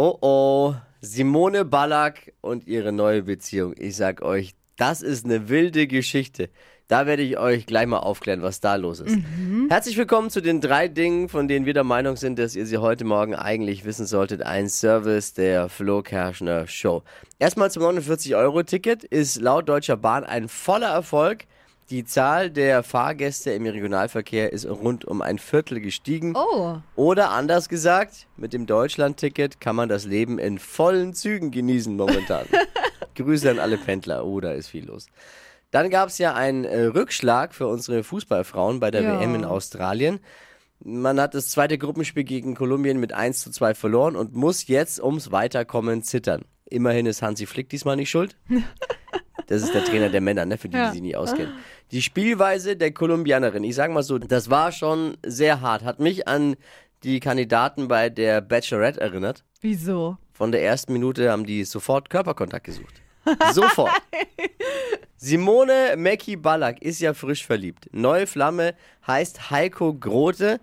Oh oh, Simone Ballack und ihre neue Beziehung. Ich sag euch, das ist eine wilde Geschichte. Da werde ich euch gleich mal aufklären, was da los ist. Herzlich willkommen zu den drei Dingen, von denen wir der Meinung sind, dass ihr sie heute Morgen eigentlich wissen solltet. Ein Service der Flo Kerschner Show. Erstmal zum 49-Euro-Ticket ist laut Deutscher Bahn ein voller Erfolg. Die Zahl der Fahrgäste im Regionalverkehr ist rund um ein Viertel gestiegen. Oh. Oder anders gesagt, mit dem Deutschland-Ticket kann man das Leben in vollen Zügen genießen momentan. Grüße an alle Pendler. Oh, da ist viel los. Dann gab es ja einen äh, Rückschlag für unsere Fußballfrauen bei der Ja. WM in Australien. Man hat das zweite Gruppenspiel gegen Kolumbien mit 1 zu 2 verloren und muss jetzt ums Weiterkommen zittern. Immerhin ist Hansi Flick diesmal nicht schuld. Das ist der Trainer der Männer, ne, für die, die sich nicht auskennen. Die Spielweise der Kolumbianerin, ich sag mal so, das war schon sehr hart. Hat mich an die Kandidaten bei der Bachelorette erinnert. Wieso? Von der ersten Minute haben die sofort Körperkontakt gesucht. Sofort. Simone Mackie Ballack ist ja frisch verliebt. Neue Flamme heißt Heiko Grote,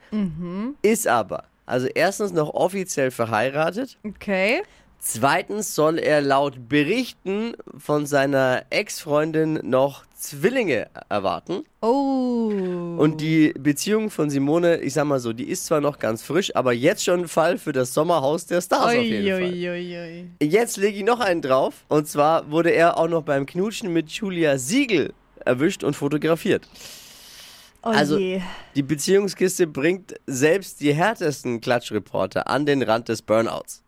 ist aber, also erstens noch offiziell verheiratet, Okay. Zweitens soll er laut Berichten von seiner Ex-Freundin noch Zwillinge erwarten. Oh. Und die Beziehung von Simone, ich sag mal so, die ist zwar noch ganz frisch, aber jetzt schon ein Fall für das Sommerhaus der Stars auf jeden Fall. Uiuiui. Jetzt lege ich noch einen drauf. Und zwar wurde er auch noch beim Knutschen mit Julia Siegel erwischt und fotografiert. Oh Also-. Die Beziehungskiste bringt selbst die härtesten Klatschreporter an den Rand des Burnouts.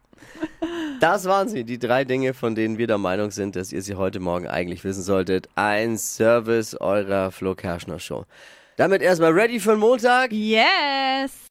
Das waren sie, die drei Dinge, von denen wir der Meinung sind, dass ihr sie heute Morgen eigentlich wissen solltet. Ein Service eurer Flo Kerschner Show. Damit erstmal ready für den Montag. Yes.